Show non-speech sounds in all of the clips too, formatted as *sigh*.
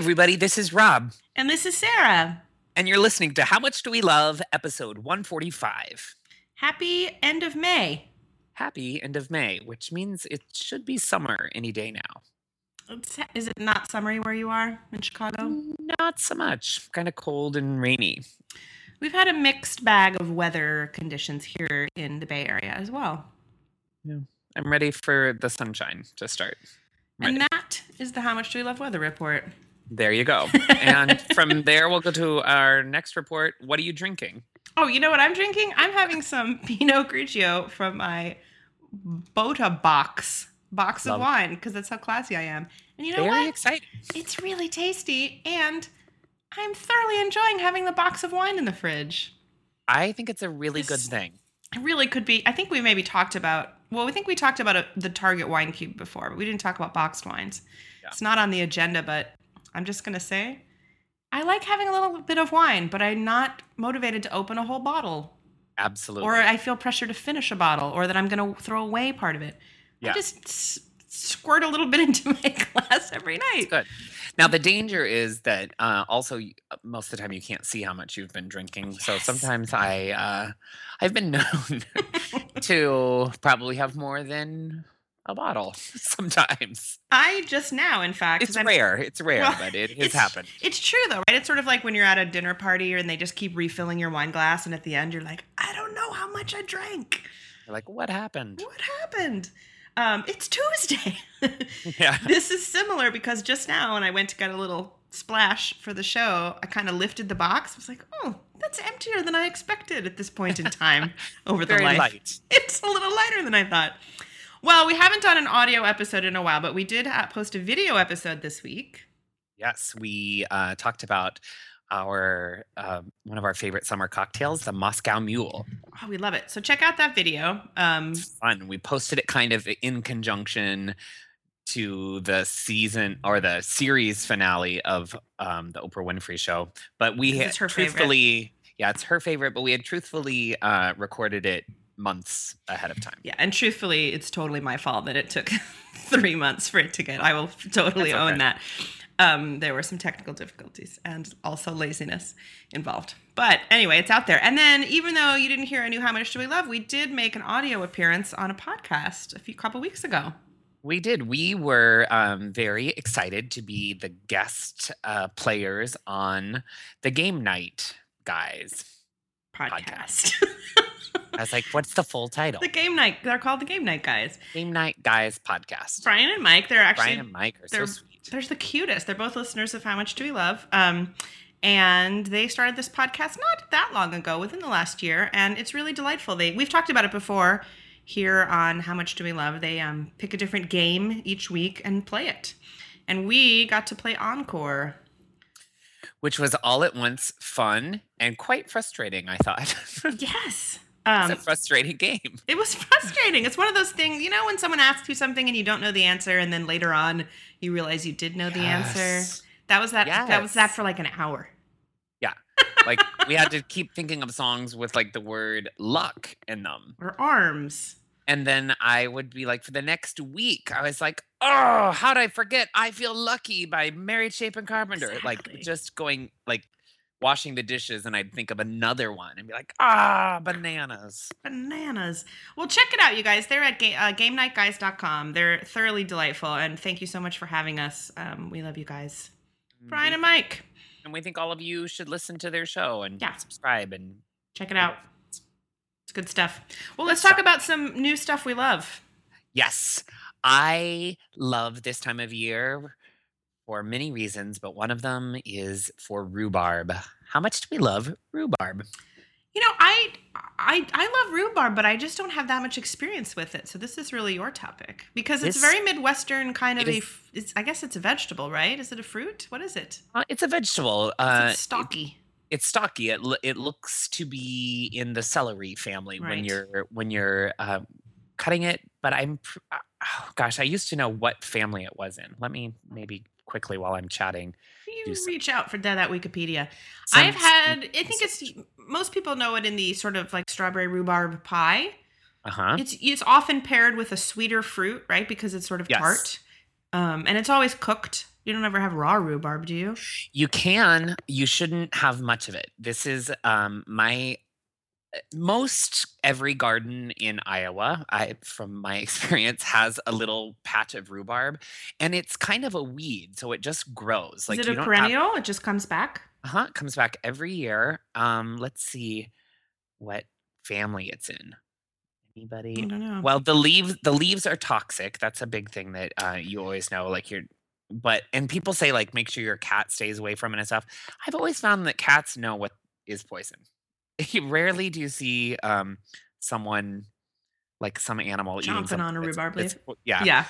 everybody, this is Rob, And this is Sarah. and you're listening to How Much Do We Love, episode 145. Happy end of May. Happy end of May, which means it should be summer any day now. It's, is it not summery where you are in Chicago? Not so much. Kind of cold and rainy. We've had a mixed bag of weather conditions here in the Bay Area as well. Yeah. I'm ready for the sunshine to start. And that is the How Much Do We Love Weather Report. There you go. and *laughs* from there, we'll go to our next report. What are you drinking? Oh, you know what I'm drinking? I'm having some *laughs* Pinot Grigio from my Bota box, box Love of wine, because that's how classy I am. And you know Very what? exciting. It's really tasty, and I'm thoroughly enjoying having the box of wine in the fridge. I think it's a really good thing. It really could be. I think we maybe talked about. Well, we think we talked about a, the Target wine cube before, but we didn't talk about boxed wines. Yeah. It's not on the agenda, but I'm just gonna say, I like having a little bit of wine, but I'm not motivated to open a whole bottle, Absolutely. or I feel pressure to finish a bottle, or that I'm gonna throw away part of it. Yeah. I just s- squirt a little bit *laughs* into my glass every night. good. Now the danger is that uh, also uh, most of the time you can't see how much you've been drinking. So sometimes I uh, I've been *laughs* known to probably have more than a bottle. *laughs* Sometimes I just now, in fact, it's rare. It's rare, Well, but it *laughs* has it's- happened. It's true though, right? It's sort of like when you're at a dinner party and they just keep refilling your wine glass, and at the end you're like, I don't know how much I drank. You're like, what happened? What happened? Um, it's Tuesday. *laughs* Yeah. this is similar because just now when I went to get a little splash for the show, I kind of lifted the box. I was like, oh, that's emptier than I expected at this point in time over the life. light. It's a little lighter than I thought. Well, we haven't done an audio episode in a while, but we did post a video episode this week. Yes, we uh, talked about our uh, one of our favorite summer cocktails, the Moscow Mule. Oh, we love it. So check out that video. Um, It's fun. We posted it kind of in conjunction to the season or the series finale of um, the Oprah Winfrey Show. But we had her favorite. truthfully, yeah, it's her favorite. But we had truthfully uh, recorded it months ahead of time. yeah, and truthfully, it's totally my fault that it took *laughs* three months for it to get. I will totally That's own that. Um, there were some technical difficulties and also laziness involved. But anyway, it's out there. And then, even though you didn't hear a new How Much Do We Love, we did make an audio appearance on a podcast a few couple weeks ago. We did. We were um, very excited to be the guest uh, players on the game night guys. Podcast. *laughs* I was like, what's the full title? the game night. They're called the game night guys. Game Night Guys podcast. Brian and Mike. They're actually Brian and Mike are so sweet. they're the cutest. They're both listeners of How Much Do We Love. Um, and they started this podcast not that long ago, within the last year, and it's really delightful. They we've talked about it before here on How Much Do We Love. They um, pick a different game each week and play it, and we got to play Encore. Which was all at once fun and quite frustrating, I thought. *laughs* Yes. Um, it's a frustrating game. It was *laughs* frustrating. It's one of those things, you know, when someone asks you something and you don't know the answer, and then later on you realize you did know the answer. That was that. That was that for like an hour. Yeah, like *laughs* we had to keep thinking of songs with like the word luck in them. Or arms. And then I would be like, for the next week, I was like, oh, how'd I forget? I Feel Lucky by Mary Chapin Carpenter. Like just going like washing the dishes and I'd think of another one and be like, ah, bananas. Bananas. Well, check it out, you guys. They're at ga- uh, GameNightGuys.com. They're thoroughly delightful, and thank you so much for having us. Um, we love you guys. Brian and Mike, and we think all of you should listen to their show and Yeah. subscribe and check it out. It's good stuff. Well, Good let's talk stuff. about some new stuff we love. yes i love this time of year for many reasons but one of them is for rhubarb how much do we love rhubarb You know, I I I love rhubarb, but I just don't have that much experience with it. So this is really your topic because it's This- very Midwestern kind of it a. It's, I guess it's a vegetable, right? Is it a fruit? What is it? uh, it's a vegetable Is uh, it stocky? it's stocky it, it looks to be in the celery family when you're when you're uh, cutting it but i'm uh, oh, gosh i used to know what family it was in let me maybe quickly while i'm chatting You do reach out for that, that Wikipedia. Some- I've had. I think it's most people know it in the sort of like strawberry rhubarb pie. Uh-huh. It's it's often paired with a sweeter fruit, right? Because it's sort of Yes. tart. Um, and it's always cooked. You don't ever have raw rhubarb, do you? You can, you shouldn't have much of it. This is um my uh, most every garden in Iowa, I from my *laughs* experience has a little patch of rhubarb and it's kind of a weed, so it just grows. Is it you a don't have- perennial? it just comes back. Uh-huh, it comes back every year. Um let's see what family it's in. I Anybody? don't know. Well, the leaves the leaves are toxic. That's a big thing that uh, you always know. Like you're, but and people say like make sure your cat stays away from it and stuff. I've always found that cats know what is poison. *laughs* Rarely do you see um, someone like some animal eating Chomping on a rhubarb leaf. Yeah, yeah.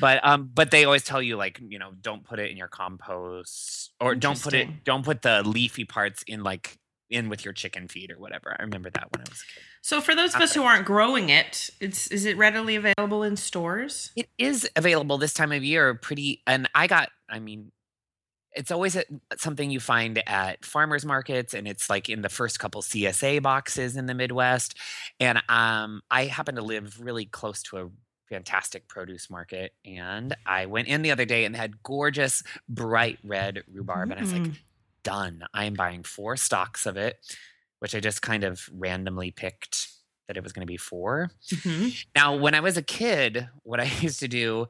but um, but they always tell you like you know don't put it in your compost or don't put it don't put the leafy parts in like in with your chicken feed or whatever. I remember that when I was a kid. So for those of us who aren't growing it, it's is it readily available in stores? It is available this time of year, pretty. And I got, I mean, it's always a, something you find at farmers markets, and it's like in the first couple CSA boxes in the Midwest. And um, I happen to live really close to a fantastic produce market, and I went in the other day and they had gorgeous bright red rhubarb, and I was like, Mm. done. I am buying four stalks of it, which I just kind of randomly picked that it was going to be four. Mhm. Now, when I was a kid, what I *laughs* used to do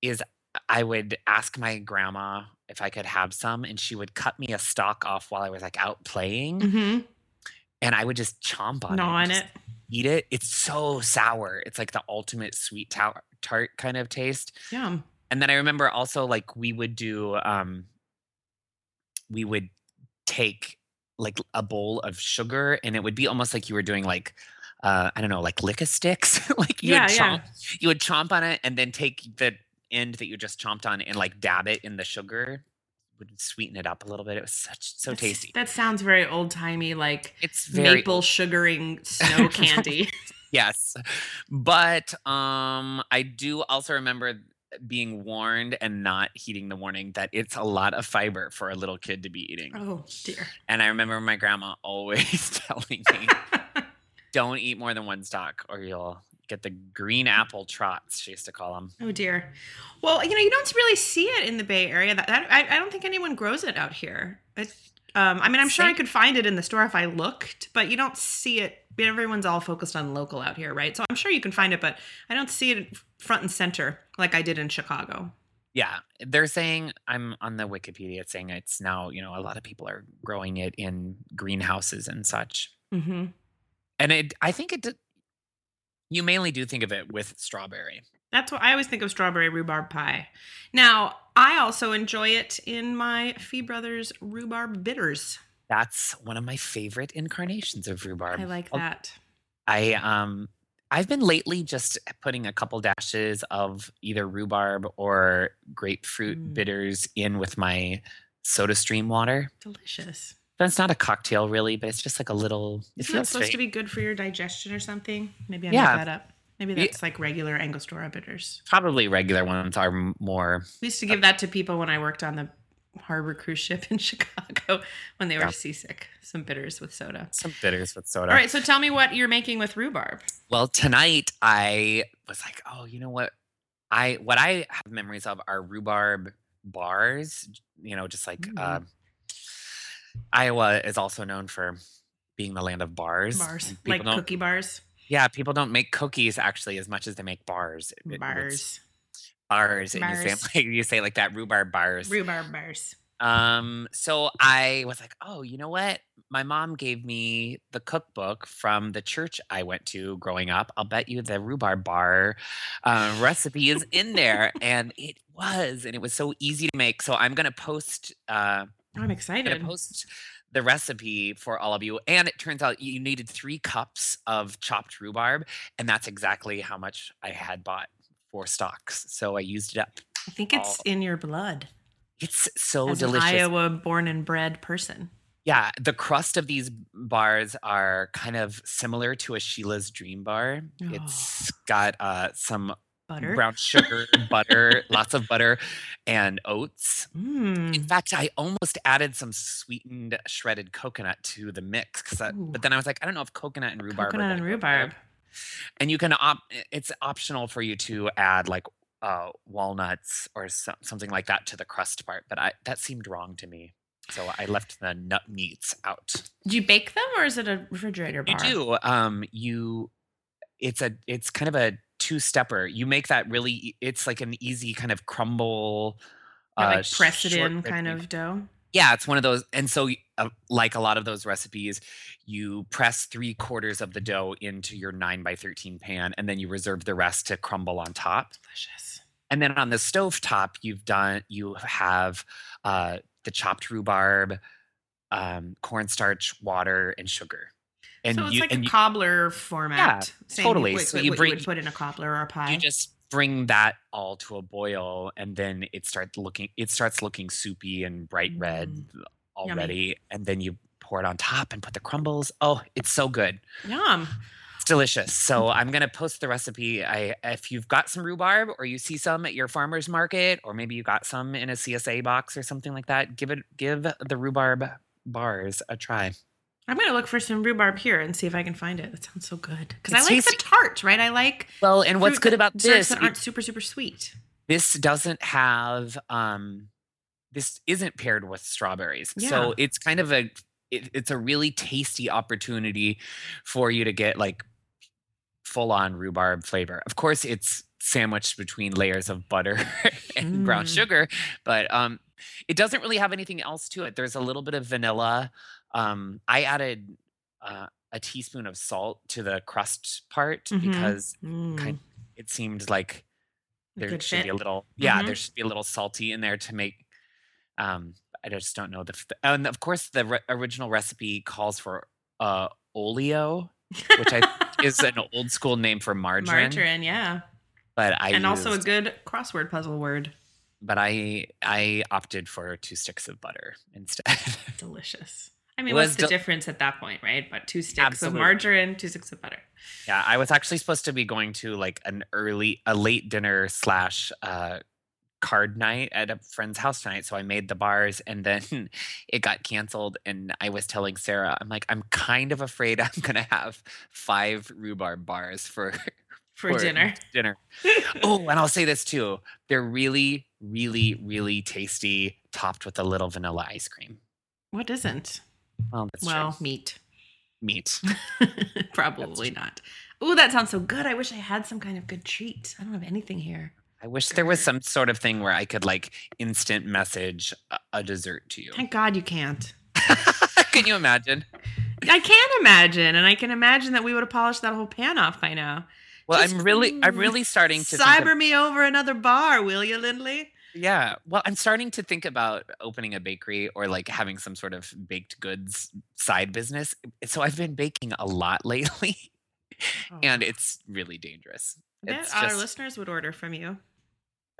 is I would ask my grandma if I could have some, and she would cut me a stalk off while I was like out playing, Mhm. and I would just chomp on Gnaw it, on it. eat it. It's so sour. It's like the ultimate sweet tar- tart kind of taste. Yum. And then I remember also like we would do, um, we would take like a bowl of sugar, and it would be almost like you were doing like. Uh, I don't know, like lick a sticks. *laughs* like you Yeah, would yeah. chomp, you would chomp on it and then take the end that you just chomped on and like dab it in the sugar. Would sweeten it up a little bit. It was such so That's- tasty. That sounds very old timey, like It's very maple sugaring *laughs* snow candy. *laughs* yes, but um, I do also remember being warned and not heeding the warning that it's a lot of fiber for a little kid to be eating. oh dear. And I remember my grandma *laughs* always telling me, "Don't eat more than one stalk, or you'll get the green apple trots." She used to call them. Oh dear. Well, you know, you don't really see it in the Bay Area. That, that I, I don't think anyone grows it out here. It, um, I mean, I'm sure I could find it in the store if I looked, but you don't see it. Everyone's all focused on local out here, right? So I'm sure you can find it, but I don't see it front and center like I did in Chicago. Yeah, they're saying I'm on the Wikipedia. It's saying it's now you know a lot of people are growing it in greenhouses and such. Mm-hmm. And it, I think it. You mainly do think of it with strawberry. That's what I always think of strawberry rhubarb pie. Now, I also enjoy it in my Fee Brothers rhubarb bitters. That's one of my favorite incarnations of rhubarb. I like that. I um I've been lately just putting a couple dashes of either rhubarb or grapefruit Mm. bitters in with my soda stream water. Delicious. That's not a cocktail really, but it's just like a little it Isn't feels supposed to be good for your digestion or something? Maybe I Yeah. made that up. Maybe that's like regular Angostura bitters. probably regular ones are more We used to give that to people when I worked on the harbor cruise ship in *laughs* Chicago when they were Yeah. seasick. Some bitters with soda. some bitters with soda. All right, so tell me what you're making with rhubarb. Well, tonight I was like, oh, you know what? I what I have memories of are rhubarb bars. You know, just like Mm. uh, Iowa is also known for being the land of bars. Bars, like cookie bars. yeah, people don't make cookies actually as much as they make bars. It- Bars. bars, and *laughs* you say like you say like that rhubarb bars. Rhubarb bars. Um, so I was like, oh, you know what? My mom gave me the cookbook from the church I went to growing up. I'll bet you the rhubarb bar uh, recipe is in there, *laughs* and it was, and it was so easy to make. So I'm gonna post. Uh, I'm excited. I'm gonna post the recipe for all of you. And it turns out you needed three cups of chopped rhubarb, and that's exactly how much I had bought for stocks. So I used it up. I think it's all- in your blood It's so as delicious. an Iowa born and bred person. Yeah, the crust of these bars are kind of similar to a Sheila's Dream Bar. Oh. It's got uh, some Butter. brown sugar, butter, lots of butter, and oats. In Mm. fact, I almost added some sweetened shredded coconut to the mix, I- but then I was like, I don't know if coconut and rhubarb. Coconut and rhubarb. And you can op- it's optional for you to add like uh, walnuts or so- something like that to the crust part, but I that seemed wrong to me, so I left the nut meats out. Do you bake them or is it a refrigerator You do. Um, you. It's a. It's kind of a two-stepper. You make that really. It's like an easy kind of crumble. Or, uh, like press it in kind of dough. Yeah, it's one of those. And so, uh, like a lot of those recipes, you press three quarters of the dough into your nine by thirteen pan, and then you reserve the rest to crumble on top. Delicious. And then on the stove top, you've done. You have uh, the chopped rhubarb, um, cornstarch, water, and sugar. And so it's you like a you, cobbler format. Same totally. What, So you you would put in a cobbler or a pie. you just bring that all to a boil and then it starts looking it starts looking soupy and bright red Mm. already and then you pour it on top and put the crumbles oh it's so good Yum. it's delicious so i'm going to post the recipe i if you've got some rhubarb or you see some at your farmers market or maybe you got some in a csa box or something like that give it give the rhubarb bars a try I'm gonna look for some rhubarb here and see if I can find it. That sounds so good because I like the tart, right? I like well and what's good about this that aren't super super sweet. this doesn't have um this isn't paired with strawberries Yeah. so it's kind of a it, it's a really tasty opportunity for you to get like full on rhubarb flavor of course it's sandwiched between layers of butter *laughs* and brown Mm. sugar but um it doesn't really have anything else to it there's a little bit of vanilla um i added uh, a teaspoon of salt to the crust part Mhm. because Mm, kind it seemed like there should be a little yeah Mhm. there should be a little salty in there to make um i just don't know the f- and of course the re- original recipe calls for uh oleo which i is an *laughs* old school name for margarine, margarine, yeah, but i and also a good crossword puzzle word. but i i opted for two sticks of butter instead *laughs* Delicious. I mean, what's the del- difference at that point, right? But two sticks Absolutely. of margarine, two sticks of butter. yeah i was actually supposed to be going to like an early a late dinner slash uh card night at a friend's house tonight so i made the bars and then *laughs* it got canceled and i was telling sarah i'm like i'm kind of afraid *laughs* i'm gonna have five rhubarb bars for *laughs* For, dinner. dinner oh and i'll say this too they're really really really tasty topped with a little vanilla ice cream What isn't? Well that's well, true meat. meat *laughs* Probably not. Oh, that sounds so good. I wish I had some kind of good treat. I don't have anything here. i wish there was some sort of thing where i could like instant message a, dessert to you Thank God you can't. *laughs* can you imagine I can imagine, and I can imagine that we would have polished that whole pan off by now. Well, Just I'm really, I'm mm, really starting to cyber of, me over another bar, will you, Lindley? Yeah. Well, I'm starting to think about opening a bakery or like having some sort of baked goods side business. So I've been baking a lot *laughs* lately, and it's really dangerous. Bet It's our just listeners would order from you.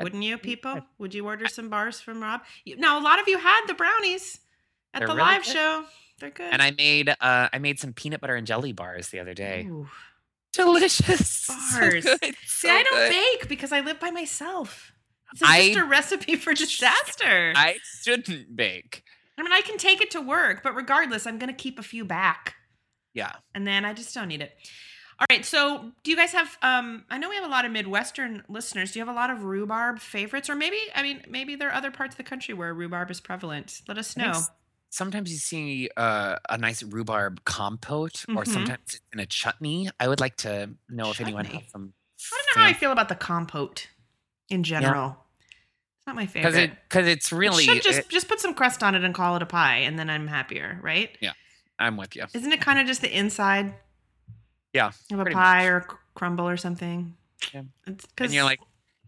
Wouldn't you, people? Would you order some bars from Rob? You, now, a lot of you had the brownies at They're the really live good. show. They're good. and I made, uh, I made some peanut butter and jelly bars the other day. Ooh. Delicious *laughs* So Bars. good, See, so I don't good. bake because I live by myself. This is I- just a recipe for disaster. I, shouldn't bake. I mean, I can take it to work, but regardless, I'm going to keep a few back. Yeah. and then I just don't need it. All right, so do you guys have? Um, I know we have a lot of Midwestern listeners. Do you have a lot of rhubarb favorites, or maybe I mean maybe there are other parts of the country where rhubarb is prevalent? Let us know. Sometimes you see uh, a nice rhubarb compote, or Mhm. sometimes it's in a chutney. I would like to know if anyone Chutney. has some. I don't know how I feel about the compote in general. It's not my favorite. because it because it's really. should just it- just put some crust on it and call it a pie, and then I'm happier, right? Yeah, I'm with you. Isn't it kind of just the inside Yeah, of a pie much. or a crumble or something? Yeah. It's And you're like,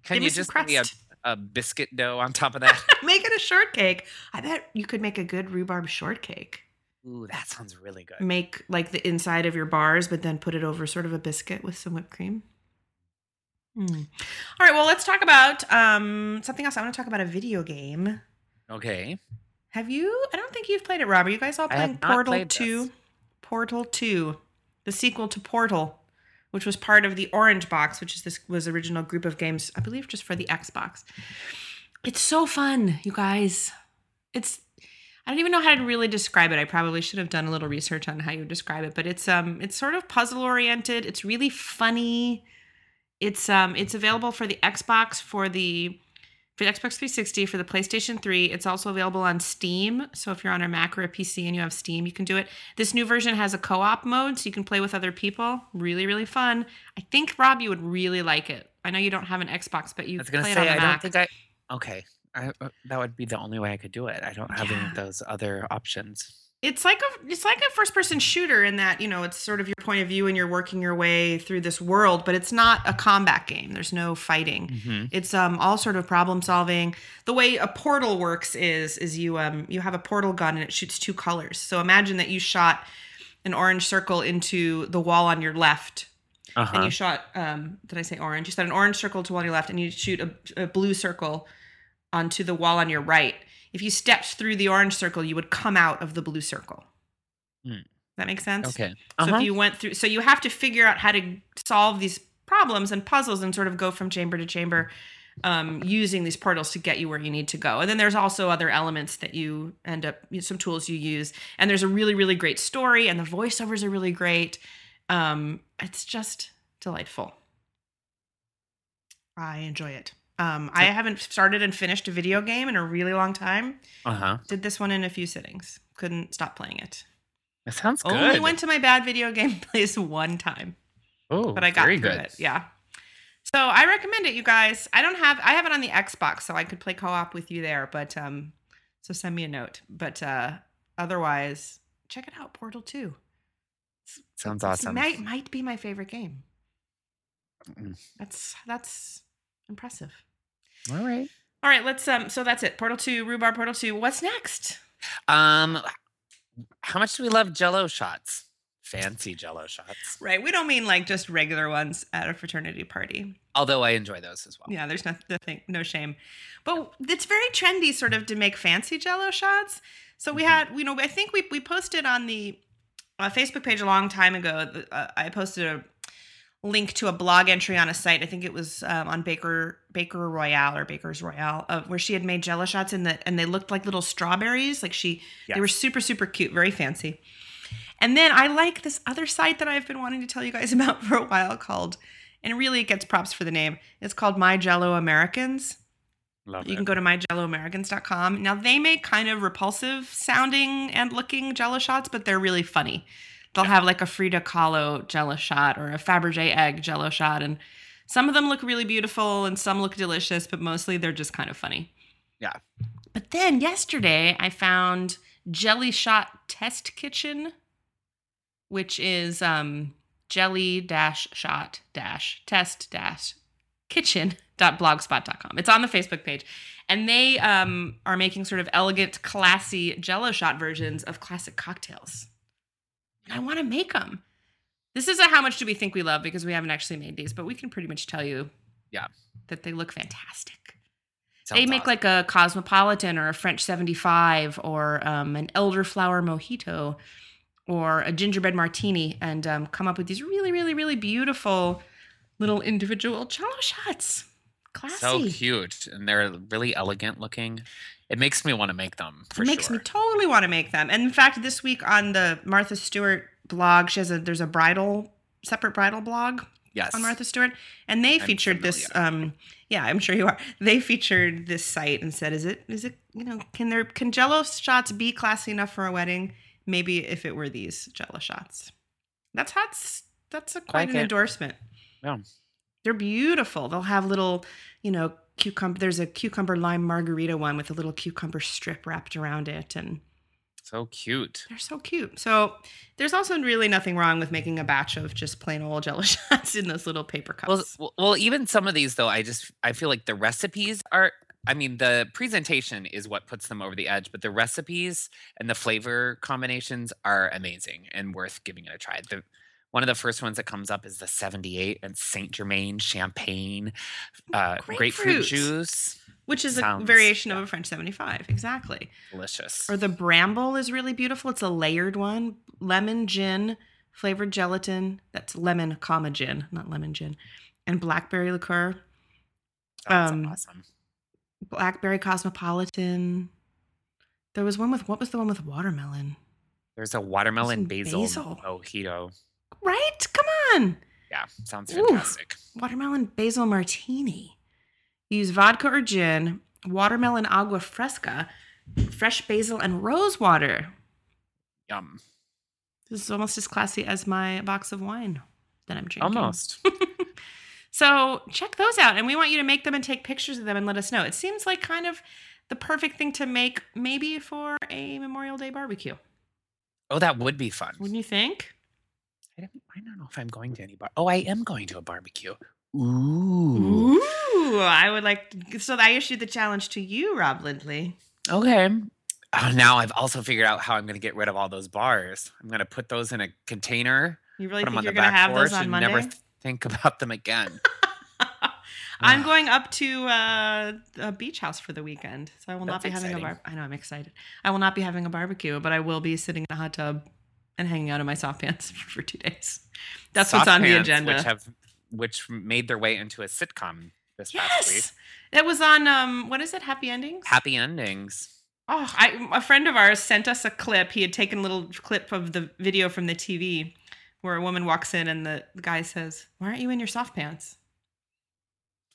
can you just me a, a biscuit dough on top of that? *laughs* make it a shortcake. I bet you could make a good rhubarb shortcake. Ooh, that sounds really good. Make like the inside of your bars, but then put it over sort of a biscuit with some whipped cream. Hmm. All right, well, let's talk about um, something else. I want to talk about a video game. Okay. Have you? I don't think you've played it, Rob. Are you guys all playing Portal 2? Portal 2, the sequel to Portal which was part of the Orange Box, which is this was original group of games, I believe, just for the Xbox. It's so fun, you guys. It's I don't even know how to really describe it. I probably should have done a little research on how you describe it, but it's um it's sort of puzzle oriented. It's really funny. It's um it's available for the Xbox, for the for the Xbox 360, for the PlayStation 3. It's also available on Steam. So if you're on a Mac or a PC and you have Steam, you can do it. This new version has a co-op mode, so you can play with other people. Really, really fun. I think Rob, you would really like it. I know you don't have an Xbox, but you I was gonna play say I a don't think I. Okay, I, uh, that would be the only way I could do it. I don't have any of those other options. It's like a it's like a first person shooter in that you know it's sort of your point of view and you're working your way through this world but it's not a combat game. There's no fighting. Hmm it's um all sort of problem solving. The way a portal works is is you um you have a portal gun and it shoots two colors. So imagine that you shot an orange circle into the wall on your left and Uh-huh. you shot um did i say orange? You shot an orange circle to one on your left and you shoot a, a blue circle onto the wall on your right if you stepped through the orange circle you would come out of the blue circle. Hmm. that makes sense? Okay. so Uh-huh. if you went through so you have to figure out how to solve these problems and puzzles and sort of go from chamber to chamber um, using these portals to get you where you need to go. And then there's also other elements that you end up some tools you use. And there's a really really great story and the voiceovers are really great. Um, it's just delightful. I enjoy it um, i haven't started and finished a video game in a really long time Uh-huh. did this one in a few sittings couldn't stop playing it That sounds good. only went to my bad video game *laughs* place one time oh, but I got very through good. it. Yeah. So I recommend it, you guys. I don't have I have it on the Xbox, so I could play co-op with you there. But um, so send me a note. But uh, otherwise, check it out. Portal Two. Sounds awesome. Might might be my favorite game. Mm. That's that's impressive. All right. All right, let's um. So that's it. Portal Two, Rhubarb Portal Two. What's next? Um, how much do we love Jello shots? Fancy Jello shots. Right, we don't mean like just regular ones at a fraternity party. Although I enjoy those as well. Yeah, there's no, nothing, no shame. But it's very trendy, sort of, to make fancy Jello shots. So we Mhm. had, you know, I think we we posted on the uh, Facebook page a long time ago. Uh, I posted a link to a blog entry on a site. I think it was um, on Baker Baker Royale or Baker's Royale, uh, where she had made Jello shots in the and they looked like little strawberries. Like she, they were super super cute, very fancy. And then I like this other site that I've been wanting to tell you guys *laughs* about for a while called, and really it gets props for the name. It's called My Jello Americans. Love You it. can go to myjelloamericans.com. Now they make kind of repulsive sounding and looking jello shots, but they're really funny. They'll have like a Frida Kahlo jello shot or a Fabergé egg jello shot and some of them look really beautiful and some look delicious, but mostly they're just kind of funny. Yeah. But then yesterday I found Jelly Shot Test Kitchen, which is um, jelly dash shot dash test dash kitchen kitchen.blogspot.com. It's on the Facebook page. And they um, are making sort of elegant, classy jello shot versions of classic cocktails. And I want to make them. This is a how much do we think we love because we haven't actually made these, but we can pretty much tell you Yeah. that they look fantastic Sounds they make awesome. like a cosmopolitan or a french 75 or um, an elderflower mojito or a gingerbread martini and um, come up with these really really really beautiful little individual jello shots classy so cute and they're really elegant looking. It makes me want to make them for it makes sure. me totally want to make them and in fact this week on the martha stewart blog she has a there's a bridal separate bridal blog yes. on Martha Stewart, and they I'm featured this. Um, yeah, I'm sure you are. They featured this site and said, "Is it? Is it? You know, can there can Jello shots be classy enough for a wedding? Maybe if it were these Jello shots. That's that's that's a quite Like an it. endorsement. Yeah. They're beautiful. They'll have little, you know, cucumber. There's a cucumber lime margarita one with a little cucumber strip wrapped around it, and So cute. they're so cute. So there's also really nothing wrong with making a batch of just plain old Jello *laughs* shots in those little paper cups. Well, well, even some of these though, I just I feel like the recipes are. I mean, the presentation is what puts them over the edge, but the recipes and the flavor combinations are amazing and worth giving it a try. The one of the first ones that comes up is the 78 and Saint Germain champagne, uh, grapefruit. Grapefruit. juice. which is a Sounds- variation of a French 75. Exactly. Delicious. Or the bramble is really beautiful. It's a layered one lemon, gin, flavored gelatin. That's lemon, comma gin, not lemon gin, and blackberry liqueur. That's Um, awesome. Blackberry cosmopolitan. There was one with what was the one with watermelon? There's a watermelon basil, basil. mojito. Right? Come on. Yeah, sounds Ooh. fantastic. Watermelon basil martini. Use vodka or gin, watermelon agua fresca, fresh basil, and rose water. Yum. This is almost as classy as my box of wine that I'm drinking. Almost. *laughs* So check those out, and we want you to make them and take pictures of them and let us know. It seems like kind of the perfect thing to make, maybe for a Memorial Day barbecue. Oh, that would be fun. Wouldn't you think? I don't, I don't know if I'm going to any bar. Oh, I am going to a barbecue. Ooh. Ooh, I would like. so I issued the challenge to you, Rob Lindley. Okay. Oh, now I've also figured out how I'm going to get rid of all those bars. I'm going to put those in a container, You really think you're going to have those on and Monday? never think about them again. *laughs* I'm going up to uh, a beach house for the weekend, so I will not That's be having exciting. a bar. I know I'm excited. I will not be having a barbecue, but I will be sitting in a hot tub and hanging out in my soft pants *laughs* for two days. That's Soft what's on the Pants, agenda. Which have which made their way into a sitcom this past week. yes, that was on. Um, what is it? Happy endings. Happy endings. Oh, I, a friend of ours sent us a clip. He had taken a little clip of the video from the TV where a woman walks in and the guy says, Why aren't you in your soft pants?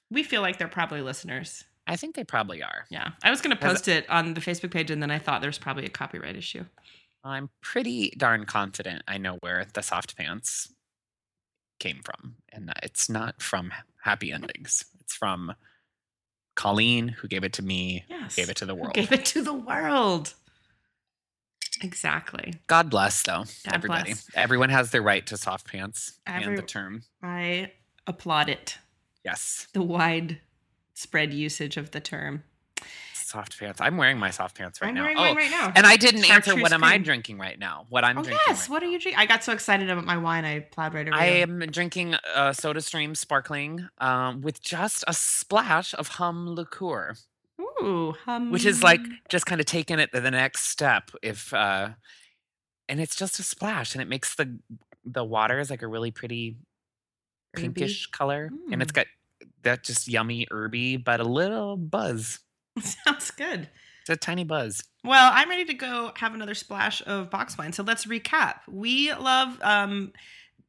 We feel like they're probably listeners. I think they probably are. Yeah. I was going to post it on the Facebook page and then I thought there's probably a copyright issue. I'm pretty darn confident I know where the soft pants came from, and it's not from Happy Endings. It's from Colleen, who gave it to me, Yes. gave it to the world. Gave it to the world. Exactly. God bless, though, God everybody. bless. Everyone has their right to soft pants and the term. I applaud it. Yes, The widespread usage of the term. Soft pants. I'm wearing my soft pants right I'm now. wearing oh, mine right now. and I didn't answer what am I drinking right now? What I'm Oh drinking. yes, right what are you drinking? I got so excited about my wine, I plowed right over. I you. am drinking uh, Soda Stream sparkling um, with just a splash of hum liqueur. Ooh, hum. which is like just kind of taking it to the next step if uh and it's just a splash and it makes the the water is like a really pretty Herby? pinkish color and it's got that just yummy herby but a little buzz *laughs* sounds good. it's a tiny buzz Well, I'm ready to go have another splash of box wine. So let's recap. We love um,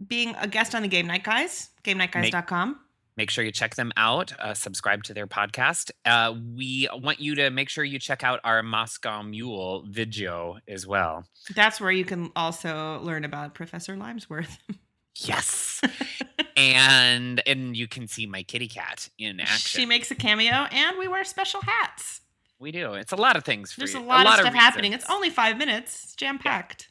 being a guest on the Game Night Guys, GameNightGuys.com. make sure you check them out uh, subscribe to their podcast uh, we want you to make sure you check out our moscow mule video as well That's where you can also learn about Professor Limesworth. *laughs* yes *laughs* and and you can see my kitty cat in action She makes a cameo, and we wear special hats. We do. It's a lot of things for There's a you. lot, of stuff happening. It's only five minutes. It's jam packed.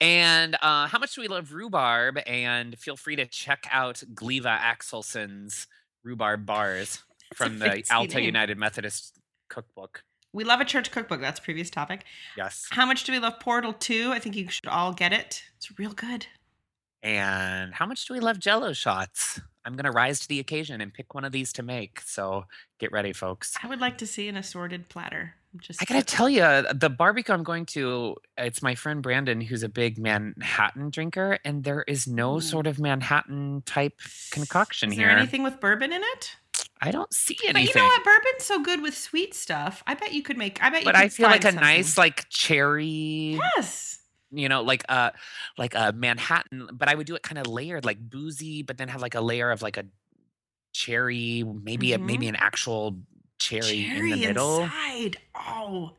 And uh, how much do we love rhubarb? And feel free to check out Gleva Axelson's rhubarb bars *laughs* from the Alta name. United Methodist Cookbook. We love a church cookbook. That's previous topic. Yes. How much do we love Portal 2? I think you should all get it. It's real good. And how much do we love Jello shots? I'm gonna rise to the occasion and pick one of these to make. So get ready, folks. I would like to see an assorted platter. Just I gotta tell you, uh, the barbecue I'm going to, it's my friend Brandon, who's a big Manhattan drinker, and there is no Ooh. sort of Manhattan type concoction Is here. there anything with bourbon in it? I don't see anything. But you know what? Bourbon's so good with sweet stuff. I bet you could make. I bet you. but could I feel like a find nice like cherry, Yes. You know, like a like a Manhattan, but I would do it kind of layered, like boozy, but then have like a layer of like a cherry, maybe a, maybe an actual cherry, Mm-hmm. Cherry in the middle. inside. Oh.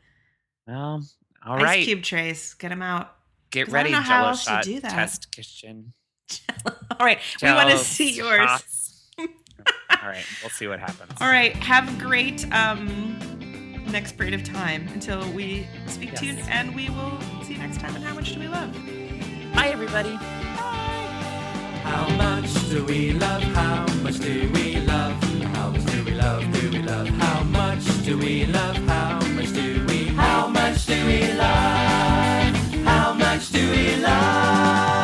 Well, all Ice right, cube trays. Get them out. get 'cause I don't ready, how Jello to shot do that. test kitchen. *laughs* All right. We want to see yours. all right, we'll see what happens. *laughs* All right. Have great um, next period of time until we speak yes. to you, and we will see you next time. And how much do we love? Bye, everybody. Bye. How much do we love? How much do we love? How much do we love? Do we love? How much do we love? How much do we? How much do we love? How much do we love?